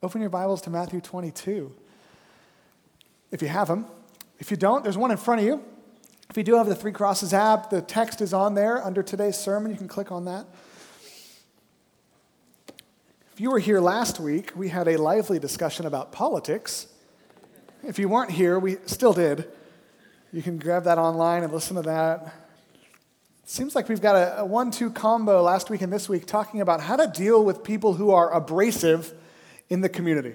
Open your Bibles to Matthew 22. If you have them. If you don't, there's one in front of you. If you do have the Three Crosses app, the text is on there under today's sermon. You can click on that. If you were here last week, we had a lively discussion about politics. If you weren't here, we still did. You can grab that online and listen to that. It seems like we've got a, a one two combo last week and this week talking about how to deal with people who are abrasive in the community.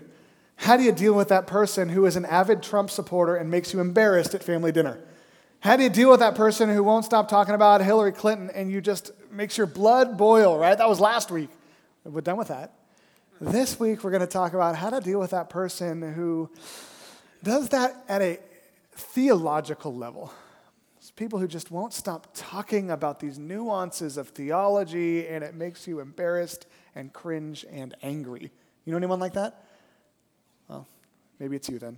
How do you deal with that person who is an avid Trump supporter and makes you embarrassed at family dinner? How do you deal with that person who won't stop talking about Hillary Clinton and you just makes your blood boil, right? That was last week. We're done with that. This week, we're going to talk about how to deal with that person who does that at a theological level. It's people who just won't stop talking about these nuances of theology and it makes you embarrassed and cringe and angry. You know anyone like that? Well, maybe it's you then.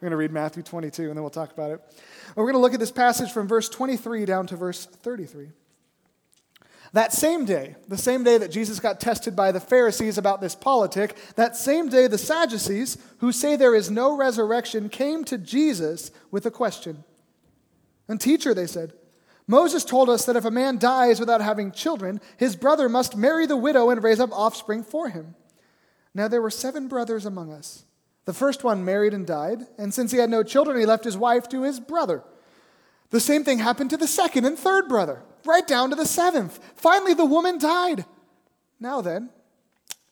We're going to read Matthew 22 and then we'll talk about it. We're going to look at this passage from verse 23 down to verse 33. That same day, the same day that Jesus got tested by the Pharisees about this politic, that same day the Sadducees, who say there is no resurrection, came to Jesus with a question. And teacher, they said, Moses told us that if a man dies without having children, his brother must marry the widow and raise up offspring for him. Now there were seven brothers among us. The first one married and died, and since he had no children, he left his wife to his brother. The same thing happened to the second and third brother right down to the seventh. Finally, the woman died. Now then,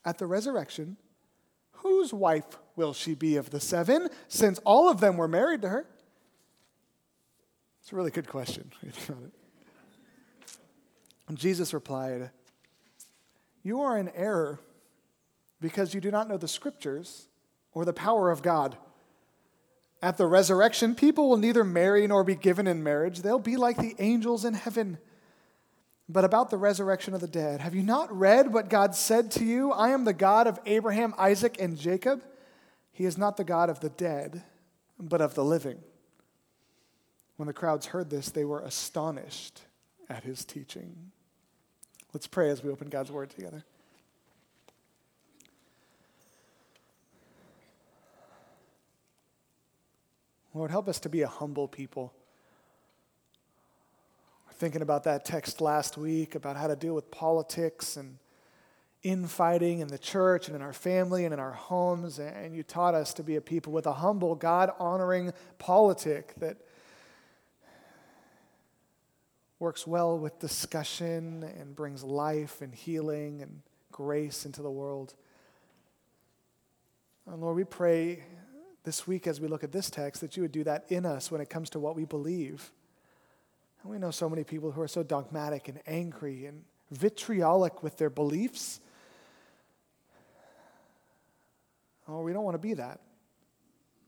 at the resurrection, whose wife will she be of the seven, since all of them were married to her? It's a really good question. and Jesus replied, You are in error because you do not know the scriptures or the power of God. At the resurrection, people will neither marry nor be given in marriage. They'll be like the angels in heaven. But about the resurrection of the dead, have you not read what God said to you? I am the God of Abraham, Isaac, and Jacob. He is not the God of the dead, but of the living. When the crowds heard this, they were astonished at his teaching. Let's pray as we open God's word together. Lord, help us to be a humble people thinking about that text last week about how to deal with politics and infighting in the church and in our family and in our homes. And you taught us to be a people with a humble, God honoring politic that works well with discussion and brings life and healing and grace into the world. And Lord, we pray this week as we look at this text that you would do that in us when it comes to what we believe. And we know so many people who are so dogmatic and angry and vitriolic with their beliefs. Oh, we don't want to be that.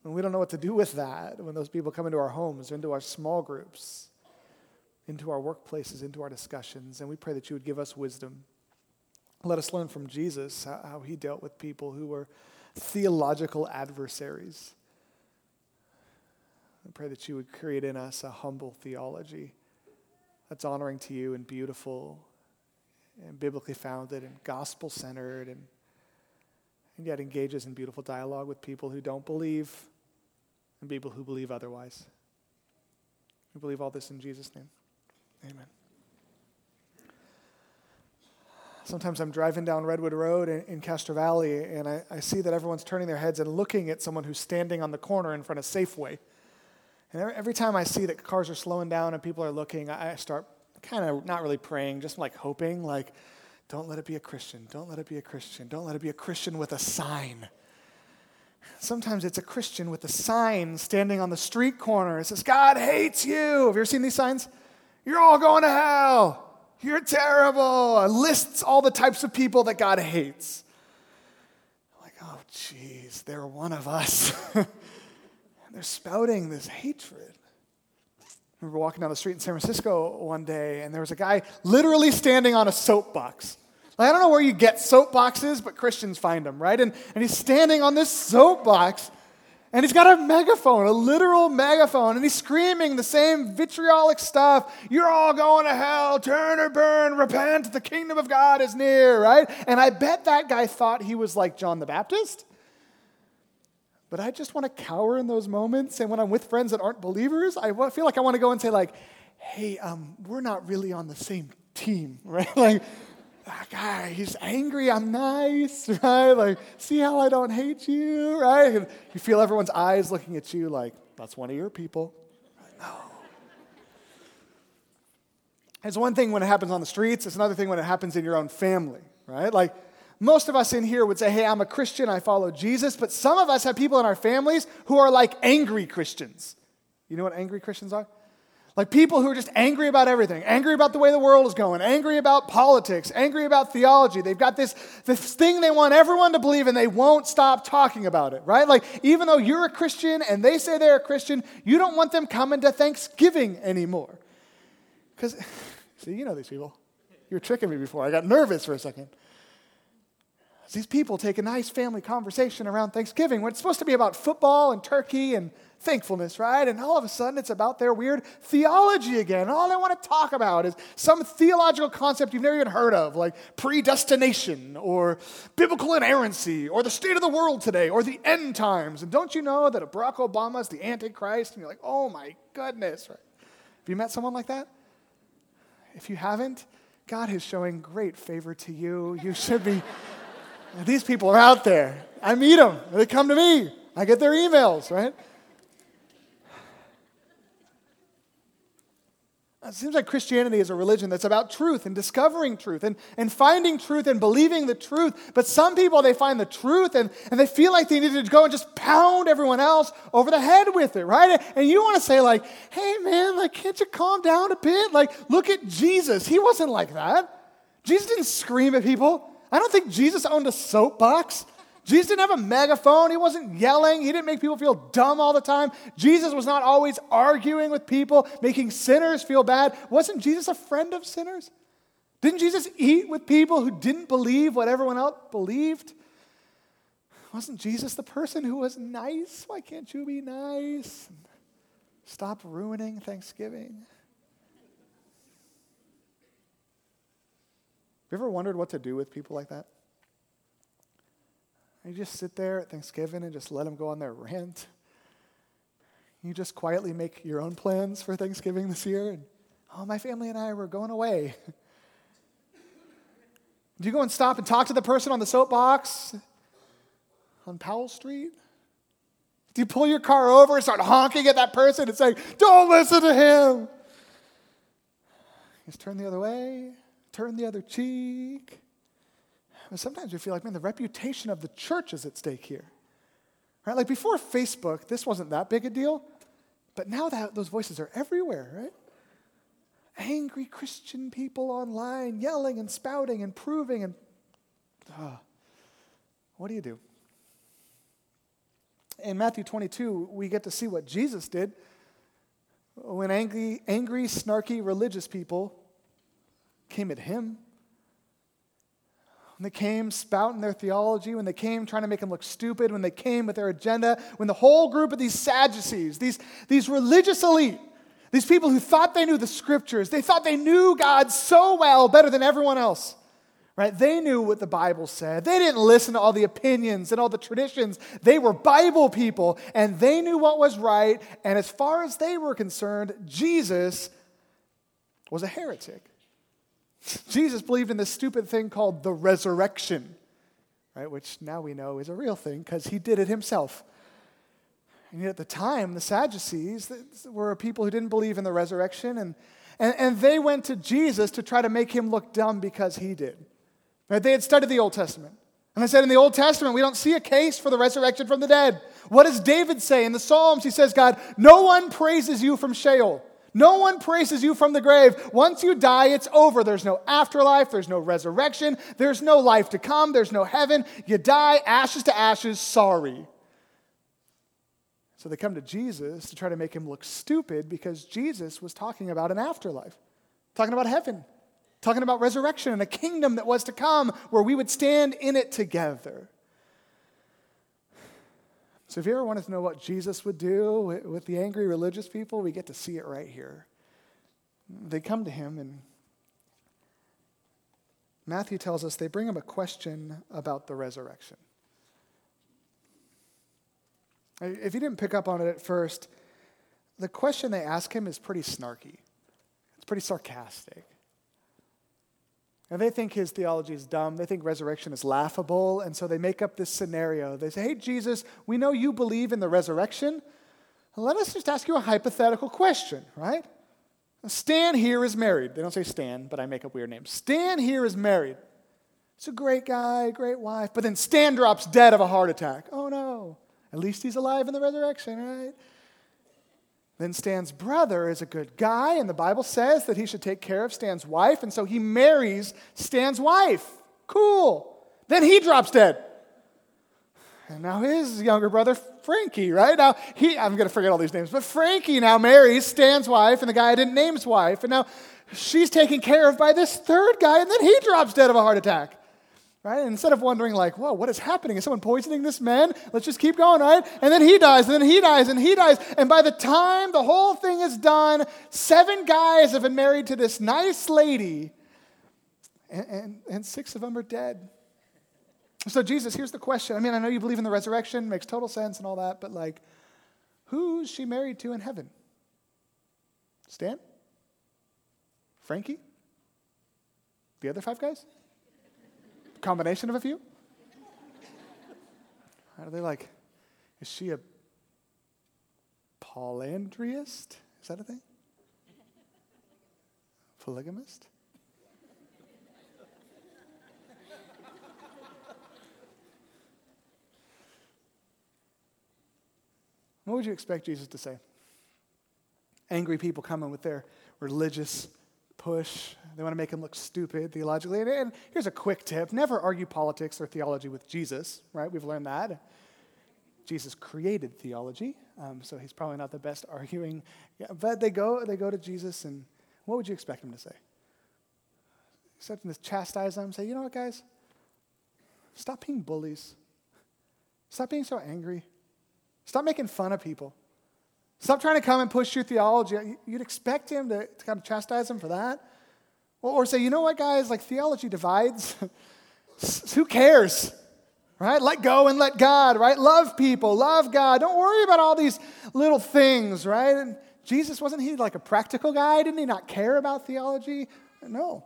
And we don't know what to do with that when those people come into our homes, or into our small groups, into our workplaces, into our discussions. And we pray that you would give us wisdom. Let us learn from Jesus how he dealt with people who were theological adversaries. I pray that you would create in us a humble theology that's honoring to you and beautiful and biblically founded and gospel centered and, and yet engages in beautiful dialogue with people who don't believe and people who believe otherwise. We believe all this in Jesus' name. Amen. Sometimes I'm driving down Redwood Road in, in Castro Valley and I, I see that everyone's turning their heads and looking at someone who's standing on the corner in front of Safeway. And every time I see that cars are slowing down and people are looking, I start kind of not really praying, just like hoping, like, don't let it be a Christian. Don't let it be a Christian. Don't let it be a Christian with a sign. Sometimes it's a Christian with a sign standing on the street corner. It says, God hates you. Have you ever seen these signs? You're all going to hell. You're terrible. It lists all the types of people that God hates. like, oh, geez, they're one of us. they're spouting this hatred. I remember walking down the street in San Francisco one day, and there was a guy literally standing on a soapbox. I don't know where you get soapboxes, but Christians find them, right? And, and he's standing on this soapbox, And he's got a megaphone, a literal megaphone, and he's screaming the same vitriolic stuff. You're all going to hell, turn or burn, repent, the kingdom of God is near, right? And I bet that guy thought he was like John the Baptist. But I just want to cower in those moments. And when I'm with friends that aren't believers, I feel like I want to go and say, like, hey, um, we're not really on the same team, right? like, Ah, that guy, he's angry, I'm nice, right? Like, see how I don't hate you, right? And you feel everyone's eyes looking at you like, that's one of your people. No. It's one thing when it happens on the streets, it's another thing when it happens in your own family, right? Like, most of us in here would say, hey, I'm a Christian, I follow Jesus, but some of us have people in our families who are like angry Christians. You know what angry Christians are? Like people who are just angry about everything, angry about the way the world is going, angry about politics, angry about theology. They've got this, this thing they want everyone to believe and they won't stop talking about it, right? Like even though you're a Christian and they say they're a Christian, you don't want them coming to Thanksgiving anymore. Because, see, you know these people. You were tricking me before. I got nervous for a second. These people take a nice family conversation around Thanksgiving when it's supposed to be about football and turkey and thankfulness, right? And all of a sudden it's about their weird theology again. All they want to talk about is some theological concept you've never even heard of, like predestination or biblical inerrancy or the state of the world today or the end times. And don't you know that Barack Obama is the Antichrist? And you're like, oh my goodness, right? Have you met someone like that? If you haven't, God is showing great favor to you. You should be. These people are out there. I meet them. They come to me. I get their emails, right? It seems like Christianity is a religion that's about truth and discovering truth and, and finding truth and believing the truth. But some people, they find the truth and, and they feel like they need to go and just pound everyone else over the head with it, right? And you want to say, like, hey, man, like, can't you calm down a bit? Like, look at Jesus. He wasn't like that. Jesus didn't scream at people. I don't think Jesus owned a soapbox. Jesus didn't have a megaphone. He wasn't yelling. He didn't make people feel dumb all the time. Jesus was not always arguing with people, making sinners feel bad. Wasn't Jesus a friend of sinners? Didn't Jesus eat with people who didn't believe what everyone else believed? Wasn't Jesus the person who was nice? Why can't you be nice? Stop ruining Thanksgiving. Have you ever wondered what to do with people like that? You just sit there at Thanksgiving and just let them go on their rant. You just quietly make your own plans for Thanksgiving this year. And, oh, my family and I were going away. Do you go and stop and talk to the person on the soapbox on Powell Street? Do you pull your car over and start honking at that person and say, Don't listen to him? Just turn the other way, turn the other cheek. And sometimes we feel like, man, the reputation of the church is at stake here. Right? Like before Facebook, this wasn't that big a deal. But now that those voices are everywhere, right? Angry Christian people online yelling and spouting and proving and uh, what do you do? In Matthew 22, we get to see what Jesus did when angry, angry, snarky religious people came at him when they came spouting their theology, when they came trying to make him look stupid, when they came with their agenda, when the whole group of these Sadducees, these, these religious elite, these people who thought they knew the scriptures, they thought they knew God so well, better than everyone else, right? They knew what the Bible said. They didn't listen to all the opinions and all the traditions. They were Bible people, and they knew what was right. And as far as they were concerned, Jesus was a heretic. Jesus believed in this stupid thing called the resurrection, right? Which now we know is a real thing because he did it himself. And yet at the time, the Sadducees were people who didn't believe in the resurrection, and, and, and they went to Jesus to try to make him look dumb because he did. Right? They had studied the Old Testament. And I said, in the Old Testament, we don't see a case for the resurrection from the dead. What does David say in the Psalms? He says, God, no one praises you from Sheol. No one praises you from the grave. Once you die, it's over. There's no afterlife. There's no resurrection. There's no life to come. There's no heaven. You die, ashes to ashes, sorry. So they come to Jesus to try to make him look stupid because Jesus was talking about an afterlife, talking about heaven, talking about resurrection and a kingdom that was to come where we would stand in it together. So if you ever wanted to know what Jesus would do with the angry religious people, we get to see it right here. They come to him, and Matthew tells us they bring him a question about the resurrection. If you didn't pick up on it at first, the question they ask him is pretty snarky. It's pretty sarcastic. And they think his theology is dumb. They think resurrection is laughable. And so they make up this scenario. They say, Hey, Jesus, we know you believe in the resurrection. Let us just ask you a hypothetical question, right? Stan here is married. They don't say Stan, but I make up weird names. Stan here is married. He's a great guy, great wife. But then Stan drops dead of a heart attack. Oh no. At least he's alive in the resurrection, right? Then Stan's brother is a good guy, and the Bible says that he should take care of Stan's wife, and so he marries Stan's wife. Cool. Then he drops dead. And now his younger brother, Frankie, right? Now he, I'm going to forget all these names, but Frankie now marries Stan's wife, and the guy I didn't name his wife, and now she's taken care of by this third guy, and then he drops dead of a heart attack. Right? And instead of wondering, like, whoa, what is happening? Is someone poisoning this man? Let's just keep going, right? And then he dies, and then he dies, and he dies. And by the time the whole thing is done, seven guys have been married to this nice lady, and, and, and six of them are dead. So, Jesus, here's the question. I mean, I know you believe in the resurrection, makes total sense and all that, but like, who's she married to in heaven? Stan? Frankie? The other five guys? Combination of a few? Are they like, is she a polyandrist? Is that a thing? Polygamist? What would you expect Jesus to say? Angry people coming with their religious push. They want to make him look stupid theologically. And, here's a quick tip never argue politics or theology with Jesus, right? We've learned that. Jesus created theology, um, so he's probably not the best arguing. Yeah, but they go, they go to Jesus, and what would you expect him to say? Except to chastise them, say, you know what, guys? Stop being bullies. Stop being so angry. Stop making fun of people. Stop trying to come and push your theology. You'd expect him to, to kind of chastise him for that. Or, or say, you know what, guys, like theology divides. Who cares? Right? Let go and let God, right? Love people, love God. Don't worry about all these little things, right? And Jesus, wasn't he like a practical guy? Didn't he not care about theology? No.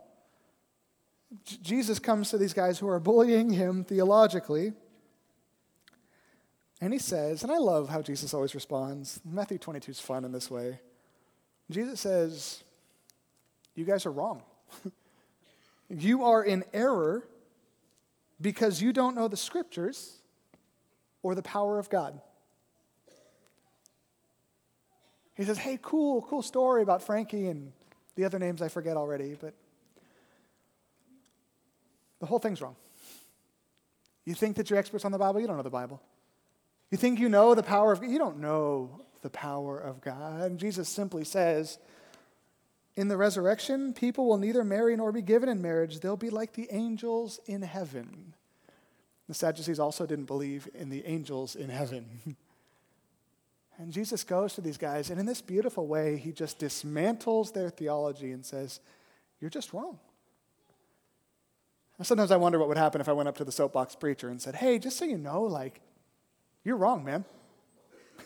J- Jesus comes to these guys who are bullying him theologically and he says, and I love how Jesus always responds. Matthew 22 is fun in this way. Jesus says, You guys are wrong. you are in error because you don't know the scriptures or the power of God. He says, Hey, cool, cool story about Frankie and the other names I forget already, but the whole thing's wrong. You think that you're experts on the Bible? You don't know the Bible. You think you know the power of God? You don't know the power of God. Jesus simply says, in the resurrection, people will neither marry nor be given in marriage. They'll be like the angels in heaven. The Sadducees also didn't believe in the angels in heaven. and Jesus goes to these guys, and in this beautiful way, he just dismantles their theology and says, You're just wrong. sometimes I wonder what would happen if I went up to the soapbox preacher and said, Hey, just so you know, like, you're wrong, man.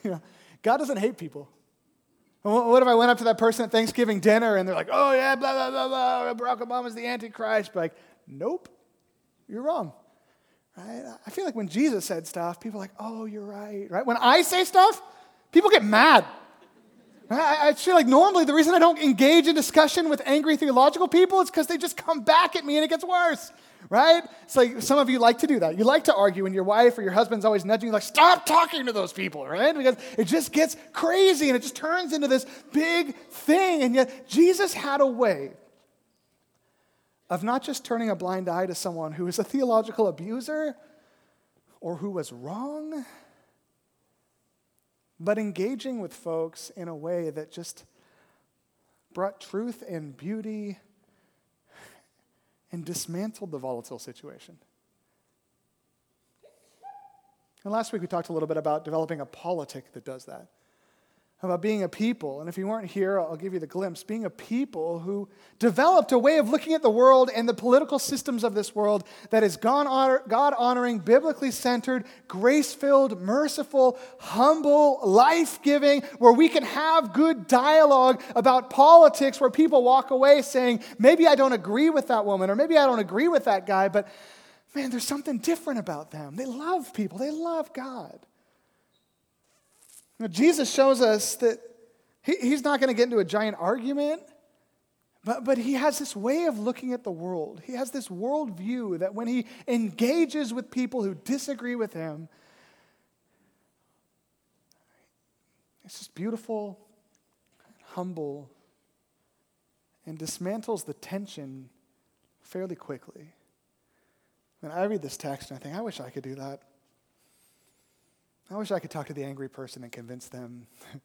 God doesn't hate people. What if I went up to that person at Thanksgiving dinner and they're like, oh, yeah, blah, blah, blah, blah, Barack Obama's the Antichrist? But like, nope, you're wrong. Right? I feel like when Jesus said stuff, people are like, oh, you're right. Right? When I say stuff, people get mad. I, feel like normally the reason I don't engage in discussion with angry theological people is because they just come back at me and it gets worse right? It's like some of you like to do that. You like to argue, and your wife or your husband's always nudging you, like, stop talking to those people, right? Because it just gets crazy and it just turns into this big thing. And yet, Jesus had a way of not just turning a blind eye to someone who is a theological abuser or who was wrong, but engaging with folks in a way that just brought truth and beauty and dismantled the volatile situation. And last week we talked a little bit about developing a politic that does that about being a people. And if you weren't here, I'll give you the glimpse. Being a people who developed a way of looking at the world and the political systems of this world that is God honoring, biblically centered, grace filled, merciful, humble, life giving, where we can have good dialogue about politics, where people walk away saying, maybe I don't agree with that woman, or maybe I don't agree with that guy, but man, there's something different about them. They love people, they love God. Now, Jesus shows us that he, he's not going to get into a giant argument, but, but he has this way of looking at the world. He has this worldview that when he engages with people who disagree with him, it's just beautiful, and humble, and dismantles the tension fairly quickly. And I read this text and I think, I wish I could do that. I wish I could talk to the angry person and convince them.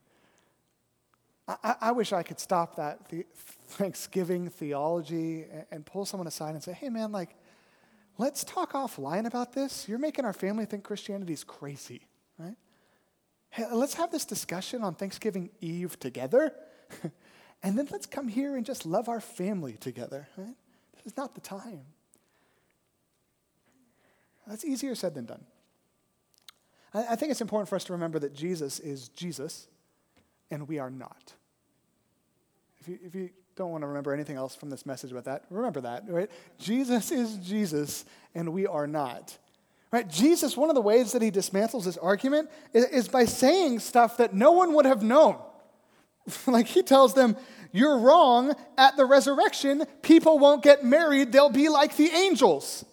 I, I, wish I could stop that the, Thanksgiving theology and, and pull someone aside and say, hey, man, like, let's talk offline about this. You're making our family think Christianity is crazy, right? Hey, let's have this discussion on Thanksgiving Eve together. and then let's come here and just love our family together, right? This is not the time. That's easier said than done. I think it's important for us to remember that Jesus is Jesus and we are not. If you, if you don't want to remember anything else from this message about that, remember that, right? Jesus is Jesus and we are not. Right? Jesus, one of the ways that he dismantles this argument is, is by saying stuff that no one would have known. like he tells them, You're wrong. At the resurrection, people won't get married, they'll be like the angels.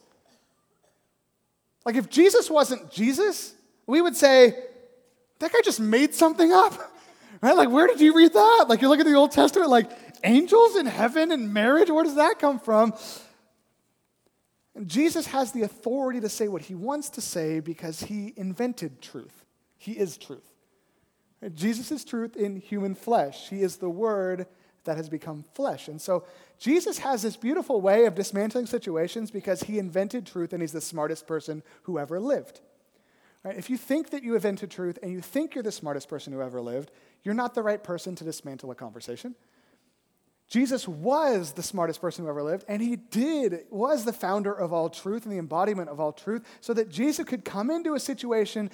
Like if Jesus wasn't Jesus, we would say, that guy just made something up. Right? Like, where did you read that? Like, you look at the Old Testament, like, angels in heaven and marriage, where does that come from? And Jesus has the authority to say what he wants to say because he invented truth. He is truth. Jesus is truth in human flesh. He is the word that has become flesh. And so Jesus has this beautiful way of dismantling situations because he invented truth and he's the smartest person who ever lived. Right? If you think that you have invented truth and you think you're the smartest person who ever lived, you're not the right person to dismantle a conversation. Jesus was the smartest person who ever lived, and he did, was the founder of all truth and the embodiment of all truth, so that Jesus could come into a situation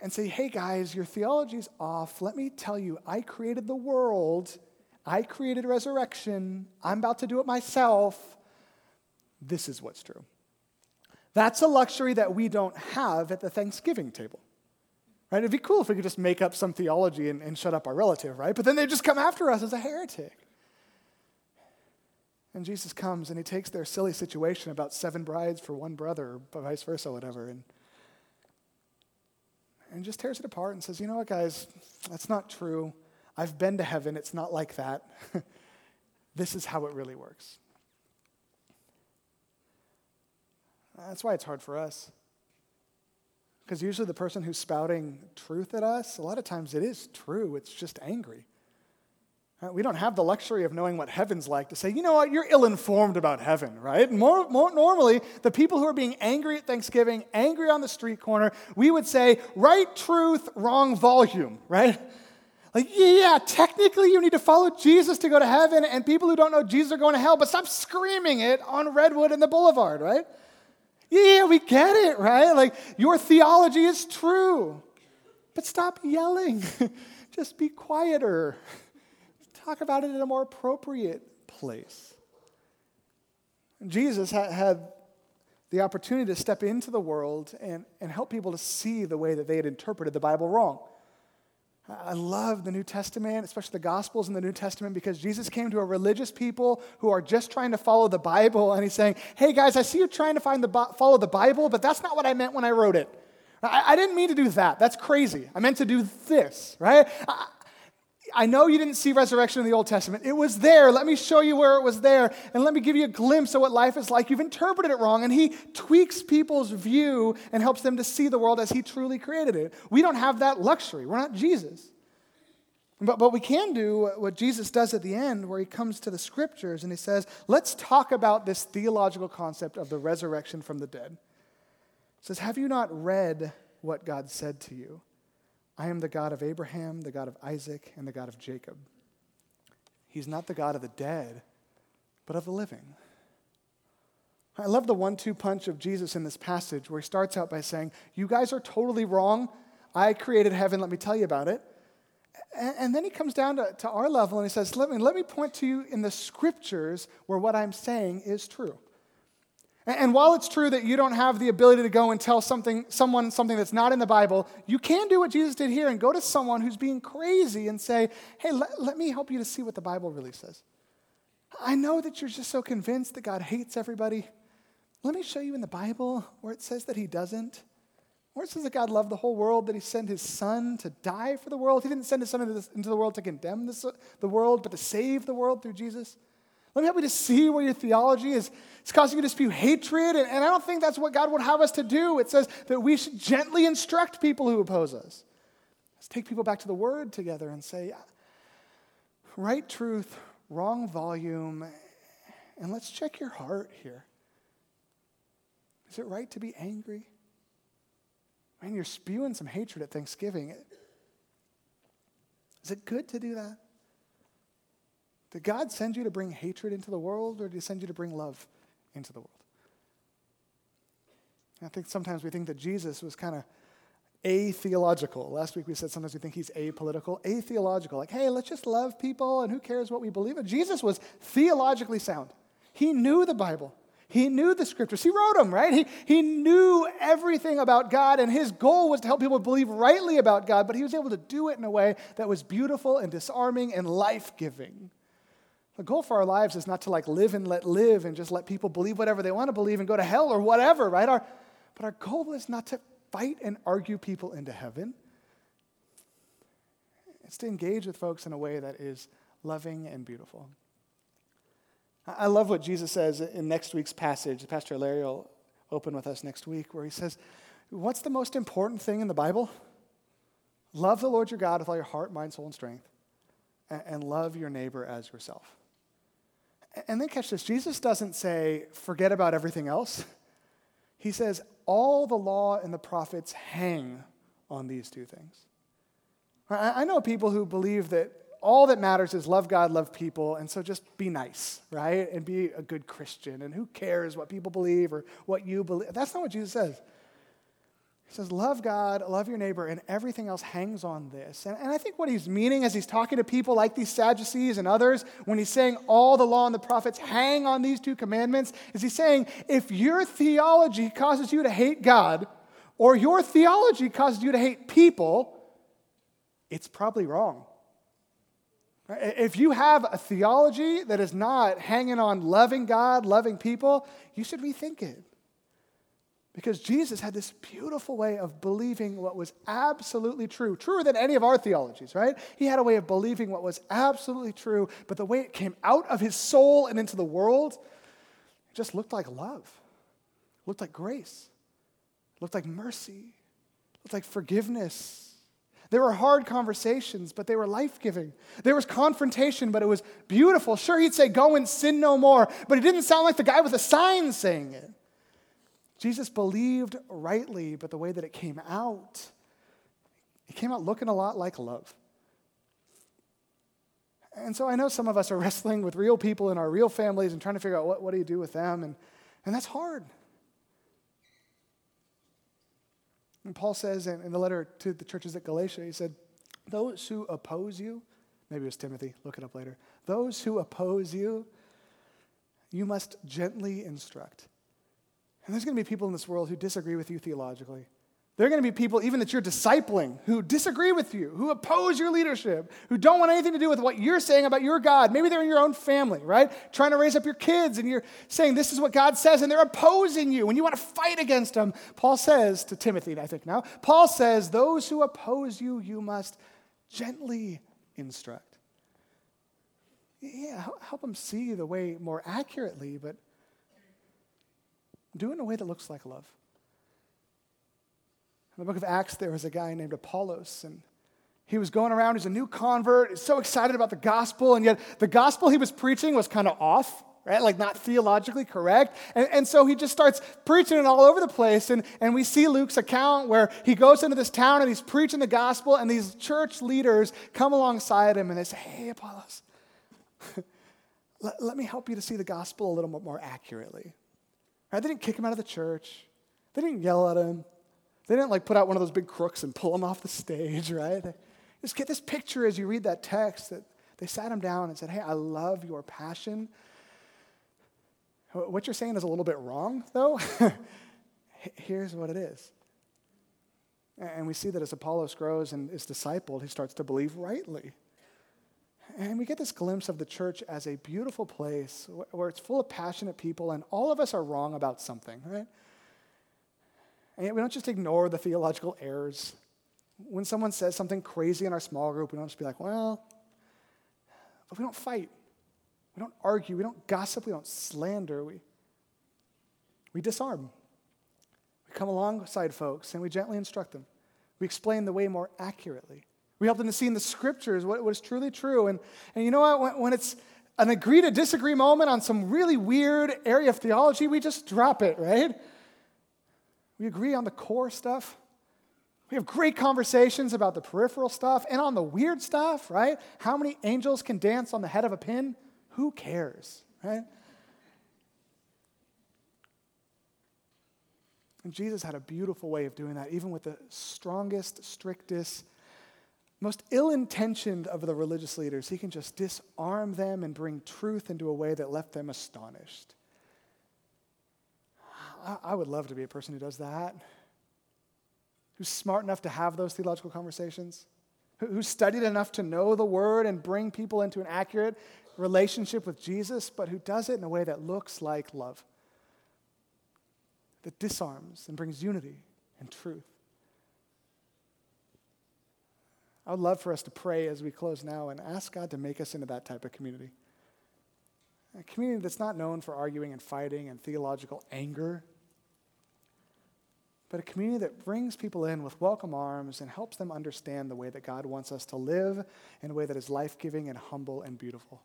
and say, Hey guys, your theology's off. Let me tell you, I created the world, I created resurrection, I'm about to do it myself. This is what's true. That's a luxury that we don't have at the Thanksgiving table. Right? It'd be cool if we could just make up some theology and, and shut up our relative, right? But then they just come after us as a heretic. And Jesus comes and he takes their silly situation about seven brides for one brother, or vice versa, whatever, and, and just tears it apart and says, you know what, guys, that's not true. I've been to heaven. It's not like that. this is how it really works. That's why it's hard for us. Because usually the person who's spouting truth at us, a lot of times it is true, it's just angry. We don't have the luxury of knowing what heaven's like to say, you know what, you're ill informed about heaven, right? More, more normally, the people who are being angry at Thanksgiving, angry on the street corner, we would say, right truth, wrong volume, right? Like, yeah, technically you need to follow Jesus to go to heaven, and people who don't know Jesus are going to hell, but stop screaming it on Redwood and the Boulevard, right? Yeah, we get it, right? Like, your theology is true. But stop yelling. Just be quieter. Talk about it in a more appropriate place. Jesus had the opportunity to step into the world and, and help people to see the way that they had interpreted the Bible wrong. I love the New Testament, especially the Gospels in the New Testament, because Jesus came to a religious people who are just trying to follow the Bible, and he's saying, Hey guys, I see you're trying to find the, follow the Bible, but that's not what I meant when I wrote it. I, I didn't mean to do that. That's crazy. I meant to do this, right? I, I know you didn't see resurrection in the Old Testament. It was there. Let me show you where it was there. And let me give you a glimpse of what life is like. You've interpreted it wrong. And he tweaks people's view and helps them to see the world as he truly created it. We don't have that luxury. We're not Jesus. But, but we can do what Jesus does at the end, where he comes to the scriptures and he says, let's talk about this theological concept of the resurrection from the dead. He says, Have you not read what God said to you. I am the God of Abraham, the God of Isaac, and the God of Jacob. He's not the God of the dead, but of the living. I love the one two punch of Jesus in this passage where he starts out by saying, You guys are totally wrong. I created heaven. Let me tell you about it. And, then he comes down to, to our level and he says, let me, let me point to you in the scriptures where what I'm saying is true. And while it's true that you don't have the ability to go and tell something, someone something that's not in the Bible, you can do what Jesus did here and go to someone who's being crazy and say, hey, let, let me help you to see what the Bible really says. I know that you're just so convinced that God hates everybody. Let me show you in the Bible where it says that he doesn't. Where it says that God loved the whole world, that he sent his son to die for the world. He didn't send his son into, the world to condemn the world, but to save the world through Jesus. Let me help you to see where your theology is it's causing you to spew hatred, and, and I don't think that's what God would have us to do. It says that we should gently instruct people who oppose us. Let's take people back to the Word together and say, right truth, wrong volume, and let's check your heart here. Is it right to be angry? Man, you're spewing some hatred at Thanksgiving. Is it good to do that? Did God send you to bring hatred into the world, or did He send you to bring love into the world? I think sometimes we think that Jesus was kind of atheological. Last week we said sometimes we think he's apolitical, atheological. Like, hey, let's just love people and who cares what we believe in. Jesus was theologically sound. He knew the Bible. He knew the scriptures. He wrote them, right? He, he knew everything about God, and his goal was to help people believe rightly about God, but he was able to do it in a way that was beautiful and disarming and life giving. The goal for our lives is not to like live and let live and just let people believe whatever they want to believe and go to hell or whatever, right? Our, but our goal is not to fight and argue people into heaven. It's to engage with folks in a way that is loving and beautiful. I love what Jesus says in next week's passage. Pastor Larry will open with us next week, where he says, What's the most important thing in the Bible? Love the Lord your God with all your heart, mind, soul, and strength, and love your neighbor as yourself. And then catch this Jesus doesn't say, forget about everything else. He says, all the law and the prophets hang on these two things. I know people who believe that all that matters is love God, love people, and so just be nice, right? And be a good Christian. And who cares what people believe or what you believe? That's not what Jesus says. He says, Love God, love your neighbor, and everything else hangs on this. And, and I think what he's meaning as he's talking to people like these Sadducees and others, when he's saying all the law and the prophets hang on these two commandments, is he's saying, if your theology causes you to hate God, or your theology causes you to hate people, it's probably wrong. If you have a theology that is not hanging on loving God, loving people, you should rethink it. Because Jesus had this beautiful way of believing what was absolutely true, truer than any of our theologies, right? He had a way of believing what was absolutely true, but the way it came out of his soul and into the world, it just looked like love, it looked like grace, it looked like mercy, it looked like forgiveness, there were hard conversations, but they were life giving. There was confrontation, but it was beautiful. Sure, he'd say, Go and sin no more, but it didn't sound like the guy with a sign saying it. Jesus believed rightly, but the way that it came out, it came out looking a lot like love. And so I know some of us are wrestling with real people in our real families and trying to figure out what, what do you do with them, and, and that's hard. And Paul says in, in the letter to the churches at Galatia, he said, Those who oppose you, maybe it was Timothy, look it up later. Those who oppose you, you must gently instruct. And there's going to be people in this world who disagree with you theologically. There are going to be people, even that you're discipling, who disagree with you, who oppose your leadership, who don't want anything to do with what you're saying about your God. Maybe they're in your own family, right? Trying to raise up your kids, and you're saying, This is what God says, and they're opposing you, and you want to fight against them. Paul says to Timothy, I think now, Paul says, Those who oppose you, you must gently instruct. Yeah, help them see the way more accurately, but do it in a way that looks like love. In the book of Acts, there was a guy named Apollos, and he was going around, he's a new convert, he's so excited about the gospel, and yet the gospel he was preaching was kind of off. right? Like not theologically correct. And, and so he just starts preaching it all over the place. And, and we see Luke's account where he goes into this town and he's preaching the gospel, and these church leaders come alongside him and they say, Hey, Apollos, let, let me help you to see the gospel a little bit more accurately. Right? They didn't kick him out of the church, they didn't yell at him. They didn't like put out one of those big crooks and pull him off the stage, right? Just get this picture as you read that text that they sat him down and said, Hey, I love your passion what you're saying is a little bit wrong, though. Here's what it is. And we see that as Apollos grows and is discipled, he starts to believe rightly. And we get this glimpse of the church as a beautiful place where it's full of passionate people, and all of us are wrong about something, right? And yet we don't just ignore the theological errors. When someone says something crazy in our small group, we don't just be like, well, but we don't fight. We don't argue, we don't gossip, we don't slander, we, we disarm. We come alongside folks and we gently instruct them. We explain the way more accurately. We help them to see in the scriptures what, what is truly true. And, and you know what? When, when it's an agree to disagree moment on some really weird area of theology, we just drop it, right? We agree on the core stuff. We have great conversations about the peripheral stuff and on the weird stuff, right? How many angels can dance on the head of a pin? Who cares, right? And Jesus had a beautiful way of doing that, even with the strongest, strictest, most ill intentioned of the religious leaders. He can just disarm them and bring truth into a way that left them astonished. I, would love to be a person who does that, who's smart enough to have those theological conversations, who studied enough to know the word and bring people into an accurate relationship with Jesus, but who does it in a way that looks like love, that disarms and brings unity and truth. I would love for us to pray as we close now and ask God to make us into that type of community. A community that's not known for arguing and fighting and theological anger, but a community that brings people in with welcome arms and helps them understand the way that God wants us to live in a way that is life giving and humble and beautiful.